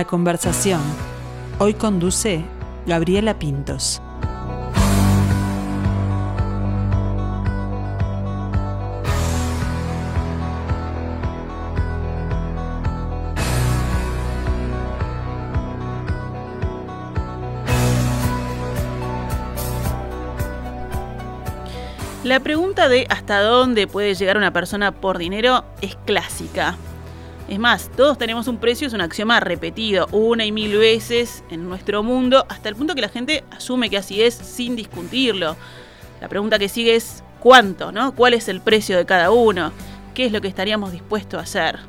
La conversación. Hoy conduce Gabriela Pintos. La pregunta de hasta dónde puede llegar una persona por dinero es clásica. Es más, todos tenemos un precio, es un axioma repetido una y mil veces en nuestro mundo, hasta el punto que la gente asume que así es sin discutirlo. La pregunta que sigue es ¿cuánto? ¿no? ¿Cuál es el precio de cada uno? ¿Qué es lo que estaríamos dispuestos a hacer?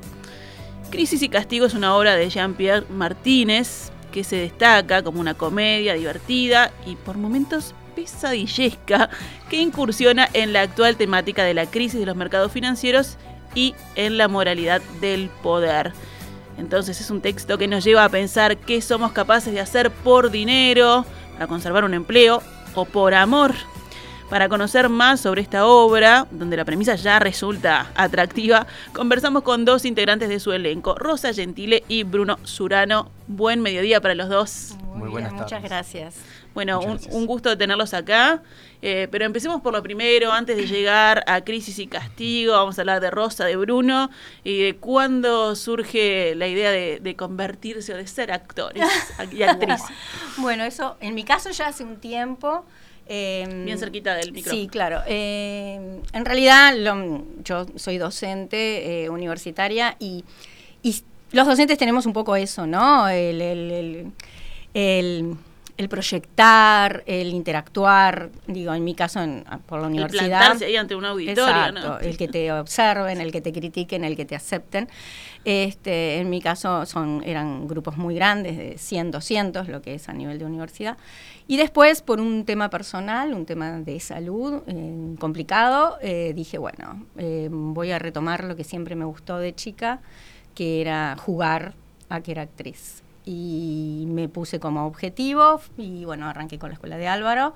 Crisis y Castigo es una obra de Jean-Pierre Martínez que se destaca como una comedia divertida y por momentos pesadillesca que incursiona en la actual temática de la crisis de los mercados financieros y en la moralidad del poder. Entonces es un texto que nos lleva a pensar qué somos capaces de hacer por dinero, para conservar un empleo o por amor. Para conocer más sobre esta obra, donde la premisa ya resulta atractiva, conversamos con dos integrantes de su elenco, Rosa Gentile y Bruno Surano. Buen mediodía para los dos. Muy, buenas Muchas gracias. Bueno, un, gusto tenerlos acá, eh, pero empecemos por lo primero, antes de llegar a Crisis y Castigo, vamos a hablar de Rosa, de Bruno, y de cuándo surge la idea de, convertirse o de ser actores y actrices. bueno, eso en mi caso ya hace un tiempo. Em, Bien cerquita del micrófono. Sí, claro. Em, en realidad yo soy docente eh, universitaria y, los docentes tenemos un poco eso, ¿no? el el proyectar, el interactuar, digo, en mi caso por la universidad. El plantarse ahí ante un auditorio, exacto, el que te observen, el que te critiquen, el que te acepten. Este, en mi caso son, eran grupos muy grandes, de 100, 200, lo que es a nivel de universidad. Y después, por un tema personal, un tema de salud eh, complicado, eh, dije, bueno, eh, voy a retomar lo que siempre me gustó de chica, que era jugar a que era actriz y me puse como objetivo y bueno, arranqué con la escuela de Álvaro.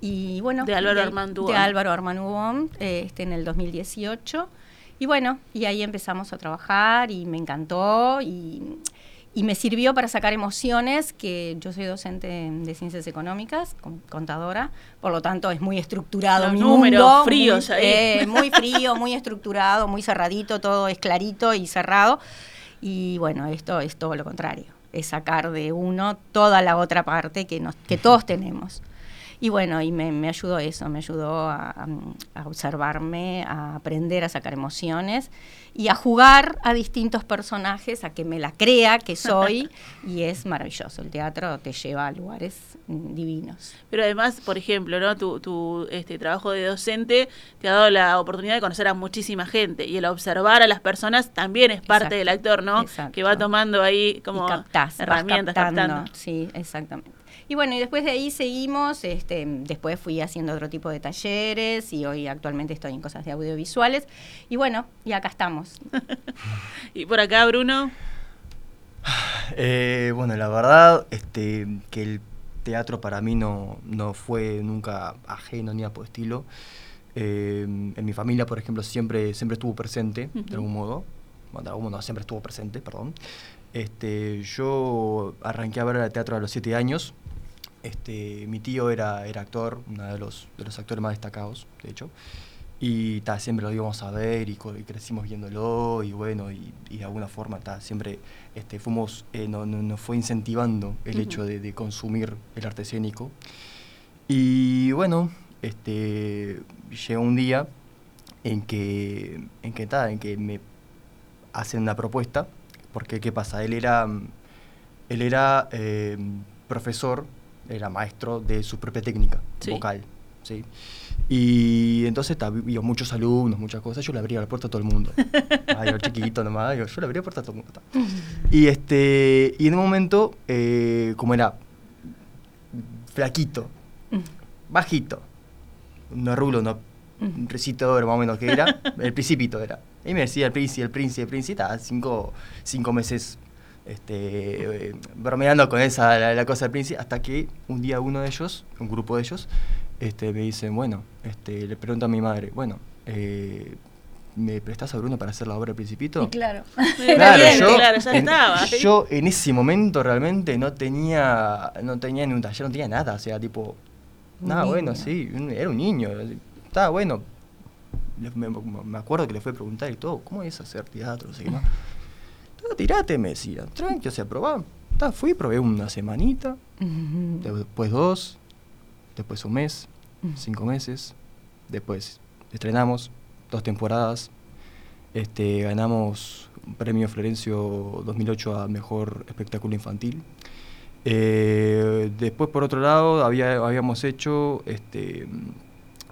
Y bueno, de Álvaro Armando De Álvaro Armando este, en el 2018. Y bueno, y ahí empezamos a trabajar y me encantó y, y me sirvió para sacar emociones, que yo soy docente de ciencias económicas, contadora, por lo tanto es muy estructurado mi números fríos muy, eh, muy frío, muy estructurado, muy cerradito, todo es clarito y cerrado. Y bueno, esto es todo lo contrario es sacar de uno toda la otra parte que, nos, que todos tenemos. Y bueno, y me, ayudó eso, me ayudó a, observarme, a aprender a sacar emociones y a jugar a distintos personajes, a que me la crea que soy, y es maravilloso. El teatro te lleva a lugares divinos. Pero además, por ejemplo, ¿no? tu, tu este, trabajo de docente te ha dado la oportunidad de conocer a muchísima gente, y el observar a las personas también es parte del actor, ¿no? Que va tomando ahí como herramientas. Captando. Sí, exactamente. Y bueno, y después de ahí seguimos, este, después fui haciendo otro tipo de talleres y hoy actualmente estoy en cosas de audiovisuales. Y bueno, y acá estamos. ¿Y por acá, Bruno? Eh, bueno, la verdad, este, que el teatro para mí no, no fue nunca ajeno ni a por estilo. Eh, en mi familia, por ejemplo, siempre, siempre estuvo presente, de algún modo. Bueno, de algún modo siempre estuvo presente, perdón. Este, yo arranqué a ver el teatro a los siete años. Este, mi tío era, era actor, uno de los, de los actores más destacados, de hecho. Y ta, siempre lo íbamos a ver y, crecimos viéndolo y bueno, y, de alguna forma ta, siempre este, fuimos, eh, no, nos fue incentivando el hecho de, consumir el arte escénico. Y bueno, este, llegó un día en que, en que, ta, en que me hacen una propuesta, porque ¿qué pasa? Él era, él era eh, profesor era maestro de su propia técnica vocal. ¿sí? Y entonces había muchos alumnos, muchas cosas, yo le abría la puerta a todo el mundo. Ay, yo chiquito nomás, yo, le abría la puerta a todo el mundo. Y, este, y en un momento, eh, como era flaquito, bajito, no rulo, no recito más o menos que era, el principito era. Y me decía el príncipe, el príncipe, el príncipe, cinco, cinco meses este, eh, bromeando con esa, la, cosa del príncipe, hasta que un día uno de ellos, un grupo de ellos, este, me dicen, bueno, este, le pregunto a mi madre, bueno, eh, ¿me prestás a Bruno para hacer la obra del Principito? Y claro. Claro, Bien, yo, claro, ya en, estaba. yo en ese momento realmente no tenía, no tenía ni un taller, no tenía nada, o sea, tipo, Un nada, bueno, sí, un- era un niño, estaba bueno. Le- Me, me acuerdo que le fue a preguntar y todo, ¿cómo es hacer teatro? No sé qué más. "No, tirate, me decía, tranqui, o sea, probá. Ta, fui, probé una semanita, después dos, después un mes, cinco meses, después estrenamos dos temporadas, este, ganamos un premio Florencio 2008 a Mejor Espectáculo Infantil. Eh, después, por otro lado, había, habíamos hecho, este,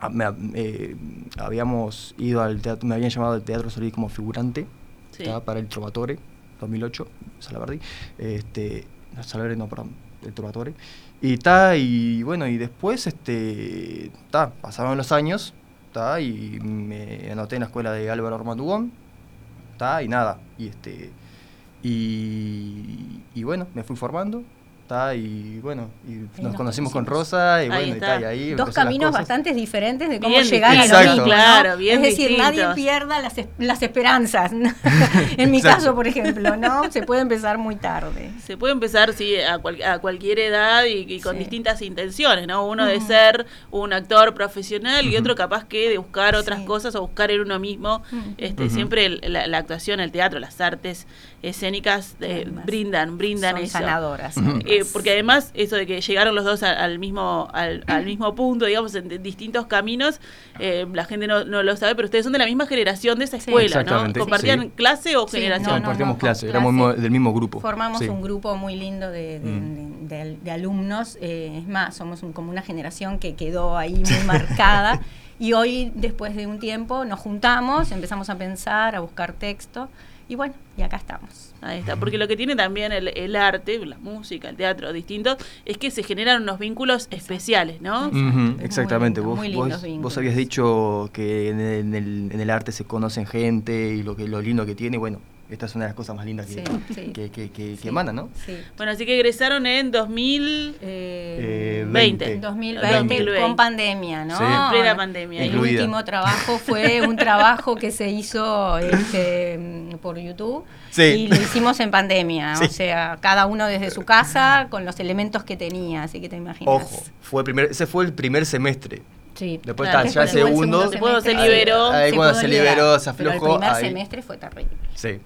a- eh, habíamos ido al teatro, me habían llamado al Teatro Solís como figurante, Sí. para el Trovatore 2008, Salaverdi, este, no, no, perdón, el Trovatore. Y ta, y bueno, y después, este, ta, pasaron los años, ta, y me anoté en la escuela de Álvaro Armandugón, ta, y nada, y este, y bueno, me fui formando, y bueno, y nos, nos conocimos con. Rosa, y Ahí bueno, y, está. y ahí Dos caminos bastante diferentes de cómo Bien llegar a lo mismo, ¿no? claro, bien Es decir, nadie pierda las, es- las esperanzas. en mi Exacto. caso, por ejemplo, ¿no? Se puede empezar muy tarde. Se puede empezar, sí, a, cual- a cualquier edad y, y con Sí. distintas intenciones, ¿no? Uno de ser un actor profesional y otro capaz que de buscar otras Sí. cosas o buscar en uno mismo. Este. Siempre el- la, la actuación, el teatro, las artes escénicas eh, brindan, brindan Son eso. sanadoras. Eh, porque además eso de que llegaron los dos al, al mismo al, al mismo punto, digamos, en, en distintos caminos, eh, la gente no, no lo sabe, pero ustedes son de la misma generación de esa Sí. escuela, ¿no? ¿Compartían sí. clase o Sí, generación? no, no, Compartíamos no, clase, éramos del mismo grupo. Formamos sí. un grupo muy lindo de, de- Mm. de- de- de alumnos. eh, es más, somos un- como una generación que quedó ahí muy marcada. Y hoy, después de un tiempo, nos juntamos, empezamos a pensar, a buscar texto. Y bueno, y acá estamos. Ahí está, porque lo que tiene también el, el arte, la música, el teatro, distintos, es que se generan unos vínculos especiales, ¿no? Exacto. Muy exactamente, lindo, vos, muy vos- vos habías dicho que en el, en el- en el arte se conocen gente y lo que lo lindo que tiene, bueno, esta es una de las cosas más lindas que, Sí, sí. que, que, que- emana, ¿no? Sí. Bueno, así que egresaron en 2000... Eh, Eh, 20. en 2020, 2020. con pandemia, ¿no? Plena pandemia. El Incluida. último trabajo fue un trabajo que se hizo este, por YouTube Sí. y lo hicimos en pandemia, Sí. o sea, cada uno desde su casa con los elementos que tenía, así que te imaginas. Ojo, fue el primer, ese fue el primer semestre. Sí. Después Claro. está, ya el segundo. Después se liberó. Ahí se cuando se liberar, liberó, se pero aflojó. el primer ahí- semestre fue terrible. Sí.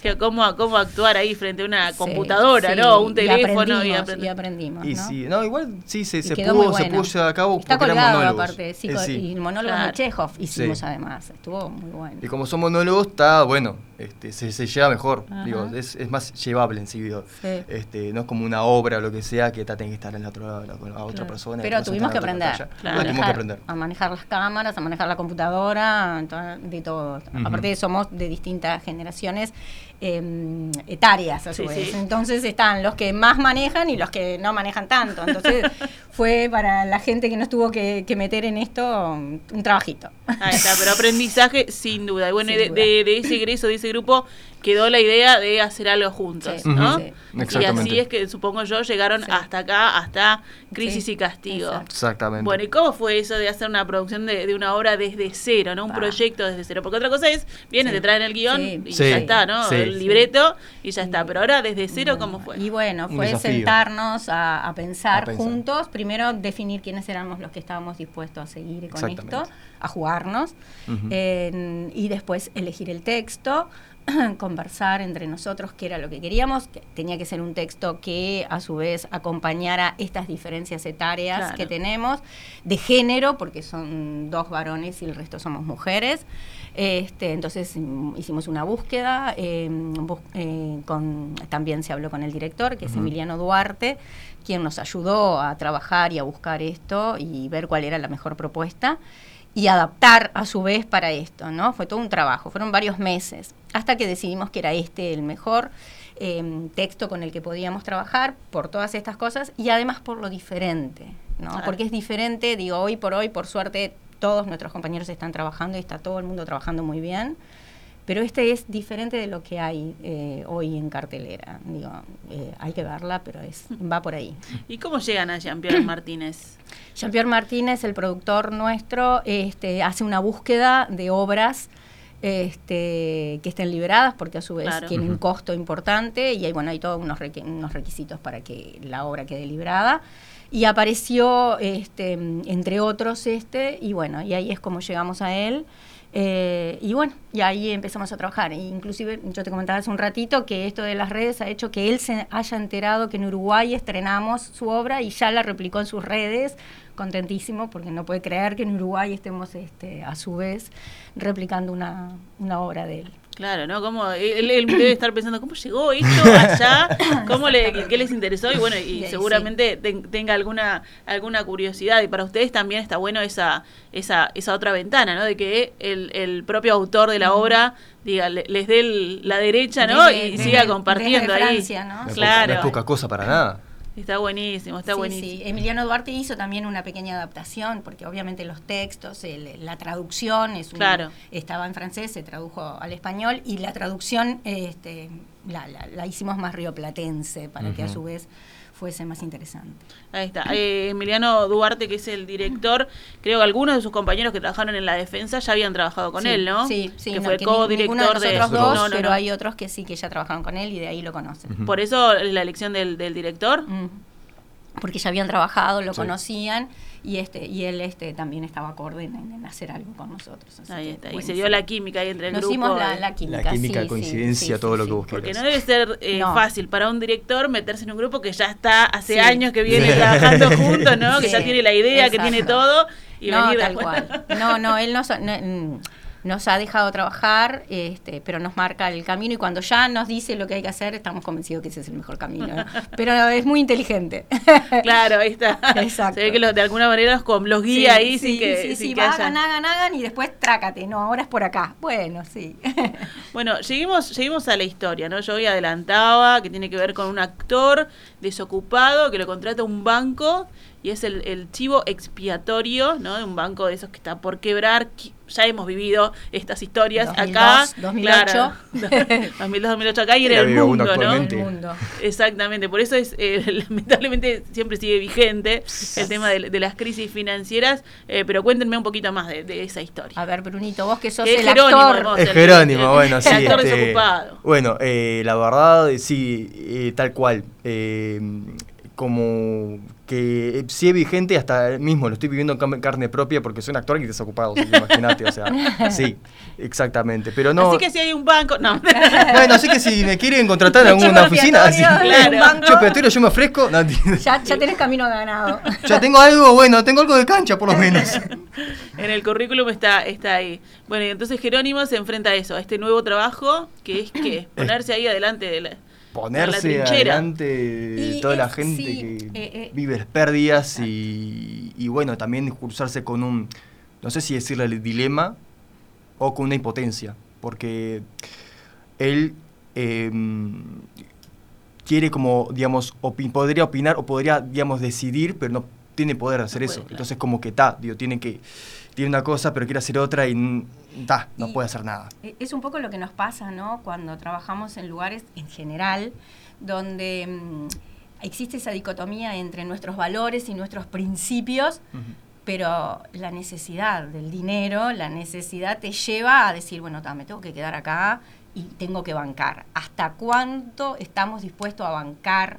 Que ¿Cómo, ¿Cómo actuar ahí frente a una computadora, sí, ¿no? Un teléfono y aprendimos, y aprendimos, Y ¿no? sí, no, igual sí se, se pudo, se pudo llevar a cabo Está colgado monólogos. aparte, sí, Eh, sí. y monólogos Claro. de Chekhov hicimos Sí. además, estuvo muy bueno. Y como son monólogos, está bueno, este, se, se lleva mejor. Ajá. Digo, es, es más llevable en sí, digo. Sí. Este, no es como una obra o lo que sea que tenga que estar en la otra, la- con la otra Claro. persona. Pero tuvimos que aprender. Claro. a, Bueno, tuvimos que manejar, aprender. a manejar las cámaras, a manejar la computadora, de todo. Aparte somos de distintas generaciones eh, etarias a su Sí, vez. sí. Entonces están los que más manejan y los que no manejan tanto. Entonces fue para la gente que nos tuvo que, que meter en esto un trabajito. Ahí está, pero aprendizaje sin duda. Y bueno, duda. de- de ese egreso, de ese grupo, quedó la idea de hacer algo juntos, Sí, ¿no? sí. Y así es que supongo yo llegaron Sí. hasta acá, hasta Crisis Sí, y Castigo. exacto. Exactamente. Bueno, ¿y cómo fue eso de hacer una producción de, de una obra desde cero, ¿no? Un Ah. proyecto desde cero. Porque otra cosa es, vienen, Sí. te traen el guion Sí. y Sí. ya está, ¿no? Sí. El libreto y ya está. Pero ahora desde cero, ¿cómo fue? Y bueno, fue sentarnos a, a pensar A pensar. juntos, primero definir quiénes éramos los que estábamos dispuestos a seguir con esto, a jugarnos, y después elegir el texto, conversar entre nosotros qué era lo que queríamos, que tenía que ser un texto que a su vez acompañara estas diferencias etarias Claro. que tenemos, de género, porque son dos varones y el resto somos mujeres. Este, entonces hicimos una búsqueda, eh, bus- eh, con, también se habló con el director, que es Ujú. Emiliano Duarte, quien nos ayudó a trabajar y a buscar esto y ver cuál era la mejor propuesta y adaptar a su vez para esto, ¿no? Fue todo un trabajo, fueron varios meses, hasta que decidimos que era este el mejor eh, texto con el que podíamos trabajar por todas estas cosas y además por lo diferente, ¿no? Claro. Porque es diferente, digo, hoy por hoy, por suerte, todos nuestros compañeros están trabajando y está todo el mundo trabajando muy bien. Pero este es diferente de lo que hay eh, hoy en cartelera. Digo, eh, hay que verla, pero es va por ahí. ¿Y cómo llegan a Jean-Pierre Martínez? Jean-Pierre Martínez, el productor nuestro, este, hace una búsqueda de obras este, que estén liberadas porque a su vez Claro. tienen un costo importante y hay, bueno, hay todos unos, requi- unos requisitos para que la obra quede librada. Y apareció, este, entre otros, este, y bueno, y ahí es como llegamos a él. Eh, y bueno, y ahí empezamos a trabajar. E inclusive yo te comentaba hace un ratito que esto de las redes ha hecho que él se haya enterado que en Uruguay estrenamos su obra y ya la replicó en sus redes, contentísimo porque no puede creer que en Uruguay estemos este, a su vez replicando una, una obra de él. Claro, ¿no? Como él, él debe estar pensando, ¿cómo llegó esto allá? ¿Cómo le, qué les interesó? Y bueno, y Sí, seguramente ten- tenga alguna alguna curiosidad. Y para ustedes también está bueno esa esa esa otra ventana, ¿no? De que el, el propio autor de la obra diga, le- les dé el- la derecha, ¿no? Desde- y desde- siga compartiendo desde ahí. ¿no? Claro. no es poca cosa para nada. Está buenísimo, está Sí, buenísimo. sí. Emiliano Duarte hizo también una pequeña adaptación, porque obviamente los textos, el- la traducción es un- Claro. estaba en francés, se tradujo al español, y la traducción este, la, la- la hicimos más rioplatense, para que a su vez fuese más interesante. Ahí está. Eh, Emiliano Duarte, que es el director, creo que algunos de sus compañeros que trabajaron en la defensa ya habían trabajado con Sí, él, ¿no? Sí, sí. Que no, fue co-director de de... nosotros dos, No, no, pero no. hay otros que sí que ya trabajaron con él y de ahí lo conocen. Por eso la elección del, del director. Porque ya habían trabajado, lo Sí. conocían y este y él este también estaba acorde en, en hacer algo con nosotros. así Ahí está. Y se dio la química ahí entre el Nos grupo. hicimos la, la química. La química, sí, coincidencia, sí, todo sí, lo que sí. vos Porque no debe ser eh, No. fácil para un director meterse en un grupo que ya está hace Sí. años que viene trabajando juntos, ¿no? Que ya tiene la idea, que tiene todo. Y no, venir tal cual. No, no, él no, mm, nos ha dejado trabajar, este, pero nos marca el camino y cuando ya nos dice lo que hay que hacer, estamos convencidos que ese es el mejor camino. ¿no? Pero es muy inteligente. Claro, ahí está. Exacto. Se ve que los- de alguna manera los, los guía Sí, ahí sí, sin que, sí, sin sí, que hagan, hagan, hagan y después trácate. No, ahora es por acá. Bueno, sí. Bueno, lleguemos, lleguemos a la historia, ¿no? Yo hoy adelantaba que tiene que ver con un actor desocupado que lo contrata un banco y es el, el chivo expiatorio, ¿no? De un banco de esos que está por quebrar. Ya hemos vivido estas historias 2002, acá. 2008. Claro, 2002, 2008 acá y en el mundo, ¿no? El mundo. Exactamente, por eso es eh, lamentablemente siempre sigue vigente el tema de, de las crisis financieras, eh, pero cuéntenme un poquito más de, de esa historia. A ver, Brunito, vos que sos Que es el Jerónimo, actor. hermoso. Es el- Jerónimo, el- bueno, el sí. actor este, desocupado. Bueno, eh, la verdad, eh, sí, eh, tal cual. Eh, como que sigue vigente hasta mismo, lo estoy viviendo en carne propia porque soy un actor y desocupado, imagínate, o sea, sí, exactamente. Pero no. Así que si hay un banco, no. Bueno, así que si me quieren contratar en alguna oficina, así, Claro. banco, yo yo me ofrezco. No, ya, ya tenés camino ganado. ya tengo algo, bueno, tengo algo de cancha por lo menos. en el currículum está, está ahí. Bueno, y entonces Jerónimo se enfrenta a eso, a este nuevo trabajo, que es que ponerse ahí adelante de la, de la ponerse adelante de Y toda la gente sí, que eh, eh. vive las pérdidas y, y bueno, también cruzarse con un, no sé si decirle el dilema o con una impotencia, porque él eh, quiere como, digamos, opi- podría opinar o podría, digamos, decidir, pero no tiene poder de hacer No eso. claro. Entonces como que está, digo, tiene que, tiene una cosa, pero quiere hacer otra y ta, no Y- puede hacer nada. Eh, Es un poco lo que nos pasa, ¿no? Cuando trabajamos en lugares en general donde mm, existe esa dicotomía entre nuestros valores y nuestros principios, pero la necesidad del dinero, la necesidad te lleva a decir, bueno, ta, me tengo que quedar acá y tengo que bancar. ¿Hasta cuánto estamos dispuestos a bancar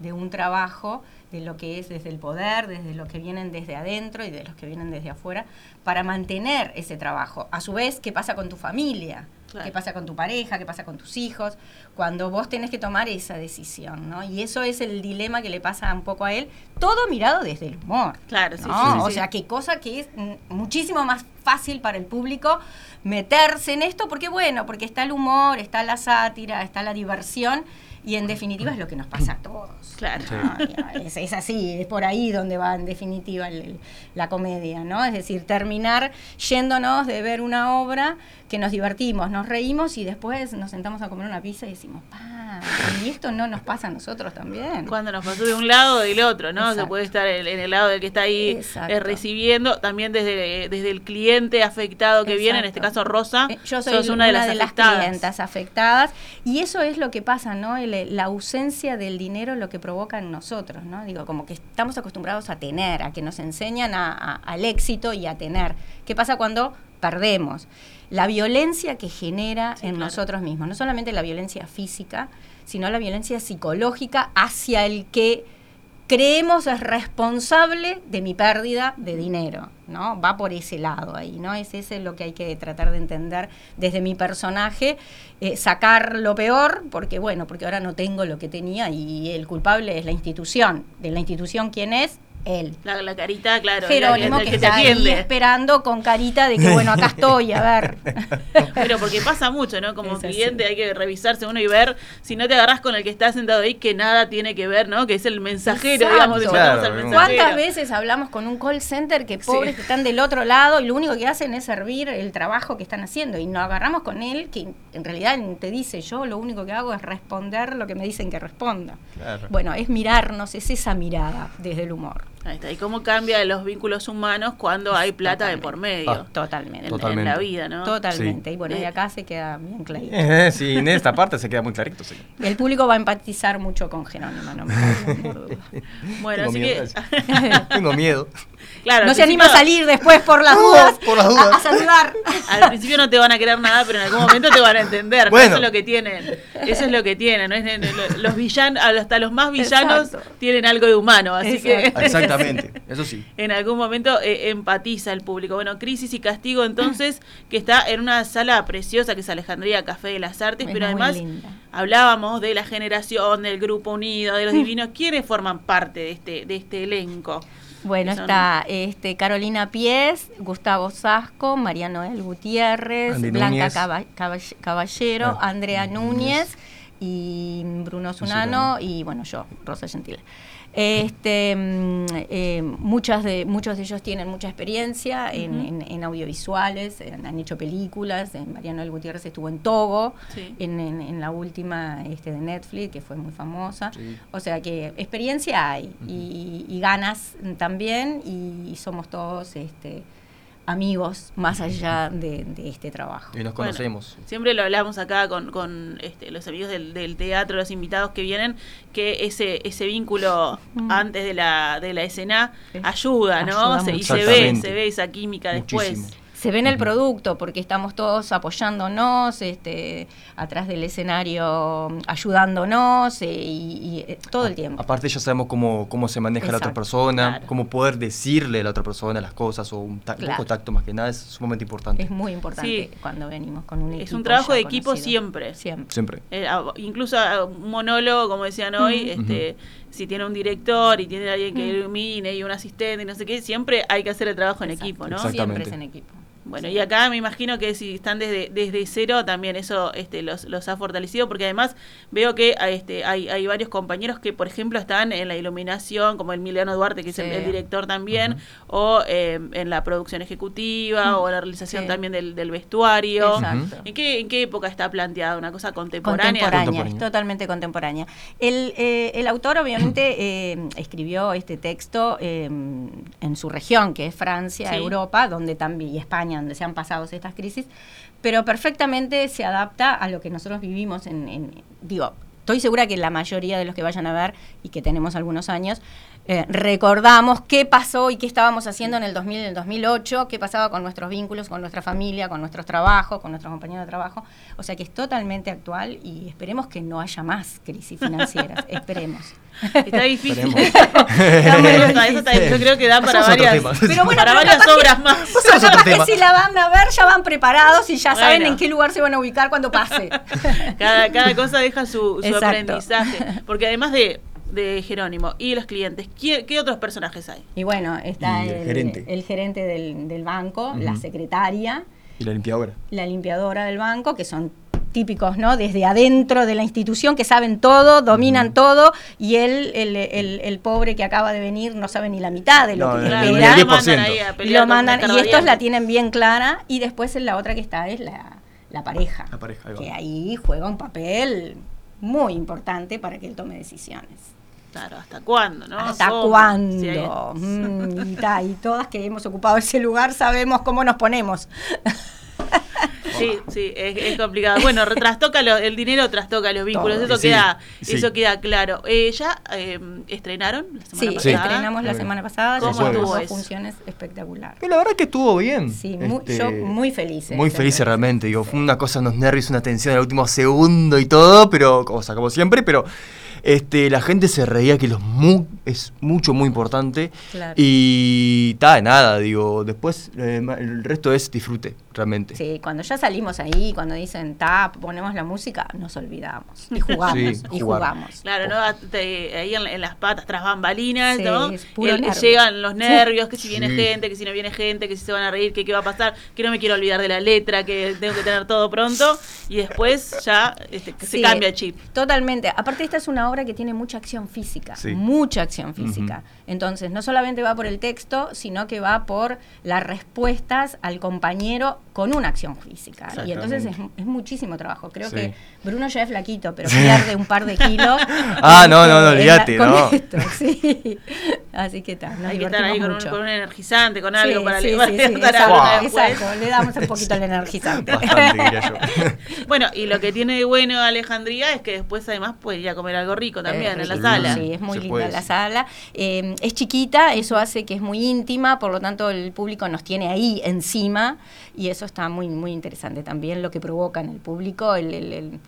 de un trabajo, de lo que es desde el poder, desde los que vienen desde adentro y de los que vienen desde afuera, para mantener ese trabajo? A su vez, ¿qué pasa con tu familia? Claro. ¿Qué pasa con tu pareja? ¿Qué pasa con tus hijos? Cuando vos tenés que tomar esa decisión, ¿no? Y eso es el dilema que le pasa un poco a él, todo mirado desde el humor. Claro, sí, ¿no? sí, O sí. sea, qué cosa que es mm, muchísimo más fácil para el público meterse en esto, porque bueno, porque está el humor, está la sátira, está la diversión, y en definitiva es lo que nos pasa a todos. Claro. ¿no? Es, es así, es por ahí donde va en definitiva el- el- la comedia, ¿no? Es decir, terminar yéndonos de ver una obra que nos divertimos, nos reímos y después nos sentamos a comer una pizza y decimos, ¿Y esto no nos pasa a nosotros también? Cuando nos pasó de un lado o del otro, ¿no? Se puede estar en, el lado del que está ahí eh, recibiendo, también desde, desde el cliente afectado que viene, en este caso Rosa. Eh, Yo soy sos una de las afectadas. clientas afectadas y eso es lo que pasa, ¿no? El le- la ausencia del dinero lo que provoca en nosotros, ¿no? Digo, como que estamos acostumbrados a tener, a que nos enseñan a- a- al éxito y a tener. ¿Qué pasa cuando perdemos? La violencia que genera Sí, en claro. nosotros mismos, no solamente la violencia física, sino la violencia psicológica hacia el que creemos es responsable de mi pérdida de dinero, ¿no? Va por ese lado ahí, ¿no? Es ese lo que hay que tratar de entender desde mi personaje, eh, sacar lo peor, porque bueno, porque ahora no tengo lo que tenía y el culpable es la institución. ¿De la institución quién es? Él. La, la carita, claro. Jerónimo el que, está ahí esperando con carita de que bueno, acá estoy, a ver. Pero porque pasa mucho, ¿no? Como Es así. cliente hay que revisarse uno y ver si no te agarras con el que está sentado ahí que nada tiene que ver, ¿no? Que es el mensajero, Exacto. digamos, Claro, al mensajero. ¿Cuántas veces hablamos con un call center que Sí. pobres que están del otro lado y lo único que hacen es servir el trabajo que están haciendo? Y nos agarramos con él que en realidad te dice, yo lo único que hago es responder lo que me dicen que responda. Claro. Bueno, es mirarnos, es esa mirada desde el humor. Ahí está. ¿Y cómo cambia los vínculos humanos cuando hay plata de por medio? Ah, Totalmente. en, en Totalmente. la vida, ¿no? Totalmente. Sí. Y bueno, y Eh. acá se queda bien clarito. Eh, sí, en esta parte se queda muy clarito. sí. El público va a empatizar mucho con Jerónimo, no me. Bueno, Tengo así miedo que. Tengo miedo. Claro, No se anima a salir después por las No, dudas. por las a- dudas. A, saludar. Al principio no te van a querer nada, pero en algún momento te van a entender. Bueno. Eso es lo que tienen. Eso es lo que tienen. ¿no? Es- es- Los villanos, hasta los más villanos Exacto. tienen algo de humano. Así Exacto. que Exactamente, eso sí. en algún momento eh, empatiza el público. Bueno, Crisis y Castigo entonces, que está en una sala preciosa que es Alejandría Café de las Artes, Es pero además linda. hablábamos de la generación, del grupo unido, de los divinos. ¿Quiénes forman parte de este, de este elenco? Bueno, está este, Carolina Pies, Gustavo Sasco, María Noel Gutiérrez, Andy Blanca Caball- Caballero, Ah, Andrea Núñez. Y Bruno Zunano y bueno, yo, Rosa Gentile. Este, mm, eh, muchas de, muchos de ellos tienen mucha experiencia en, Ujú. en- en audiovisuales, en- han hecho películas, en María Noel Gutiérrez estuvo en Togo, Sí. en, en- en la última este, de Netflix, que fue muy famosa. Sí. O sea que experiencia hay y, y ganas también y somos todos este, amigos más allá de, de este trabajo. Y nos Bueno, conocemos. Siempre lo hablamos acá con, con este, los amigos del, del teatro, los invitados que vienen, que ese ese vínculo Mm. antes de la, de la escena ayuda, ¿no? Ayuda Se- y ve, se ve esa química Muchísimo. después. Se ve en el producto porque estamos todos apoyándonos, este, atrás del escenario ayudándonos eh, y, y, eh, todo el tiempo. Aparte ya sabemos cómo, cómo se maneja la otra persona, claro. cómo poder decirle a la otra persona las cosas o un, ta- un Claro. poco tacto más que nada es sumamente importante. Es muy importante Sí. cuando venimos con un equipo. Es un trabajo de equipo conocido. siempre. Siempre. Siempre. Eh, incluso un monólogo, como decían hoy, este, si tiene un director y tiene alguien que ilumine y un asistente y no sé qué, siempre hay que hacer el trabajo en Exacto. equipo, ¿no? Siempre es en equipo. Bueno, Sí. y acá me imagino que si están desde, desde cero, también eso este, los, los ha fortalecido, porque además veo que a, este, hay, hay varios compañeros que, por ejemplo, están en la iluminación, como Emiliano Duarte, que es el, director también, o eh, en la producción ejecutiva, o la realización Sí. también del, del vestuario. Exacto. ¿En qué, ¿En qué época está planteada? ¿Una cosa contemporánea? Contemporánea, Contemporánea. es totalmente contemporánea. El, eh, el autor obviamente eh, escribió este texto eh, en su región, que es Francia, Sí. Europa, donde también y España, donde se han pasado estas crisis, pero perfectamente se adapta a lo que nosotros vivimos en, en- digo, estoy segura que la mayoría de los que vayan a ver y que tenemos algunos años eh, recordamos qué pasó y qué estábamos haciendo en el 2000, en el 2008, qué pasaba con nuestros vínculos, con nuestra familia, con nuestros trabajos, con nuestros compañeros de trabajo. O sea que es totalmente actual y esperemos que no haya más crisis financieras. esperemos. Está difícil. Está muy eso está- yo creo que da para varias. Pero bueno, para pero varias capaz que- obras más. Capaz que si la van a ver ya van preparados y ya saben en qué lugar se van a ubicar cuando pase. Cada, cada cosa deja su, aprendizaje. Porque además de, de Jerónimo y los clientes, ¿qué, qué otros personajes hay? Y bueno, está Y el el, gerente. el gerente del, del banco, la secretaria, Y la limpiadora. la limpiadora del banco, que son típicos, ¿no? Desde adentro de la institución, que saben todo, dominan todo, y él, el, el- el pobre que acaba de venir, no sabe ni la mitad de lo No, que el lo mandan 10%. ahí a Y pelear lo mandan, y estos la tienen bien clara, y después la otra que está es la, la pareja, La pareja, ahí va. que ahí juega un papel muy importante para que él tome decisiones. Claro, ¿hasta cuándo? ¿no? ¿Hasta ¿Cómo? cuándo? Hay- Mm, y, ta, y todas que hemos ocupado ese lugar sabemos cómo nos ponemos. Sí, sí, es, es complicado. Bueno, trastoca lo- el dinero trastoca los vínculos, Todo. eso Sí, queda, sí. eso queda claro. Eh, ya eh, estrenaron la semana Sí, Sí. pasada. estrenamos la Muy semana pasada, ¿Cómo ya estuvo funciones espectacular. Y la verdad que estuvo bien. Sí, muy- Este, yo muy feliz. Muy eh, feliz siempre. realmente, digo, fue una cosa, unos nervios, una tensión al último segundo y todo, pero, o sea, como siempre, pero este, la gente se reía que los mu es mucho, muy importante. Claro. Y ta, nada, digo, después eh, el resto es disfrute, realmente. Sí, cuando ya salimos ahí, cuando dicen tap, ponemos la música, nos olvidamos. Y jugamos, Sí, y jugar. jugamos. Claro, ¿no? Te- ahí en, en las patas, tras bambalinas, Sí, ¿no? El- nervio. llegan los nervios, que si viene Sí. gente, que si no viene gente, que si se van a reír, que qué va a pasar, que no me quiero olvidar de la letra, que tengo que tener todo pronto. Y después ya este, que se cambia el chip. Totalmente. Aparte, esta es una obra que tiene mucha acción física. Sí. Mucha acción física. Entonces, no solamente va por el texto, sino que va por las respuestas al compañero con una acción física. Y entonces es, es muchísimo trabajo. Creo Sí. que Bruno ya es flaquito, pero pierde un par de kilos. Ah, no, no, no, olvídate, no. esto, sí. Así que tal, nos Hay que estar ahí con un, con un energizante, con algo Sí, para, sí, para sí, sí, levantar exacto, exacto, le damos un poquito el energizante. Bastante, diría yo. Bueno, y lo que tiene de bueno Alejandría es que después además puede ir a comer algo rico también Eh, en la sala. Sí, es muy linda la sala. Eh, es chiquita, eso hace que es muy íntima, por lo tanto el público nos tiene ahí encima y eso está muy muy interesante también lo que provoca en el público, el, el- el-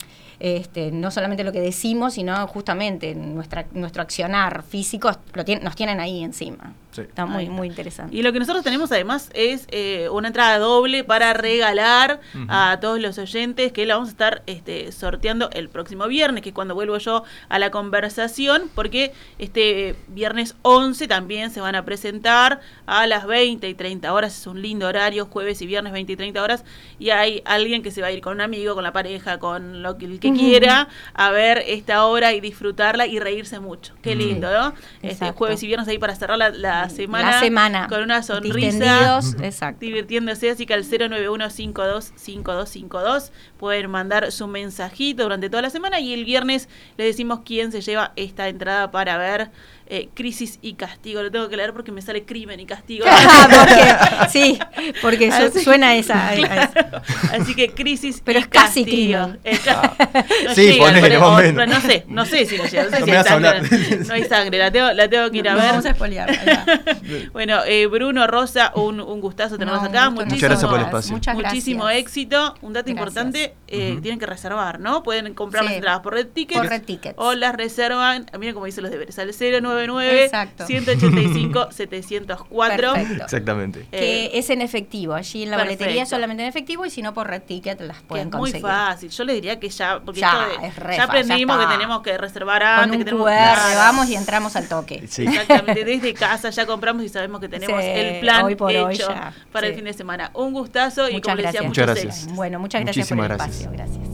este, no solamente lo que decimos, sino justamente nuestra, nuestro accionar físico lo tien- nos tienen ahí encima. Sí. Está muy, muy interesante. Y lo que nosotros tenemos además es eh, una entrada doble para regalar a todos los oyentes que la vamos a estar este, sorteando el próximo viernes, que es cuando vuelvo yo a la conversación, porque este viernes 11 también se van a presentar a las 20 y 30 horas, es un lindo horario, jueves y viernes 20 y 30 horas, y hay alguien que se va a ir con un amigo, con la pareja, con lo que, el que Quiera, a ver esta obra y disfrutarla y reírse mucho. Qué lindo, ¿no? Este, jueves y viernes ahí para cerrar la, la semana. La semana. Con una sonrisa. Exacto. Divirtiéndose, así que al 091-525252 pueden mandar su mensajito durante toda la semana y el viernes les decimos quién se lleva esta entrada para ver eh, Crisis y Castigo. Lo tengo que leer porque me sale Crimen y Castigo. porque, sí, porque su- Así- suena esa. a esa. Claro. Así que crisis Pero y es casi castigo. crimen. Ca- no Sí, llega, ponele, o no sé, no sé si lo llega. No, sé No si me hay vas a hablar. sangre. No hay sangre, la tengo, la tengo que ir a ver. vamos a va. Bueno, eh, Bruno, Rosa, un, un gustazo tenerlos No, acá. gusto Muchísimo, Muchas gracias por el espacio. Muchas gracias. muchísimo éxito. Un dato Gracias. importante, eh, tienen que reservar, ¿no? Pueden comprar las Sí. entradas por Red Tickets. Por Red Tickets. O las reservan, miren cómo dicen los deberes, al 099 Exacto. 185 704. Perfecto. Exactamente. Eh, que es en efectivo. Allí en la perfecto. boletería solamente en efectivo y si no por Red Ticket las que pueden muy conseguir. fácil. Yo les diría que ya, porque Ya, esto de- es re ya fácil, ya aprendimos que tenemos que reservar Con antes, un que tenemos QR vamos y entramos al toque. Sí. Exactamente, desde casa ya compramos y sabemos que tenemos Sí, el plan hoy por hecho hoy para el fin de semana. Un gustazo y Muchas como les decía, gracias. Muchas gracias. Bueno, muchas gracias por Muchísimas el gracias. espacio. Gracias.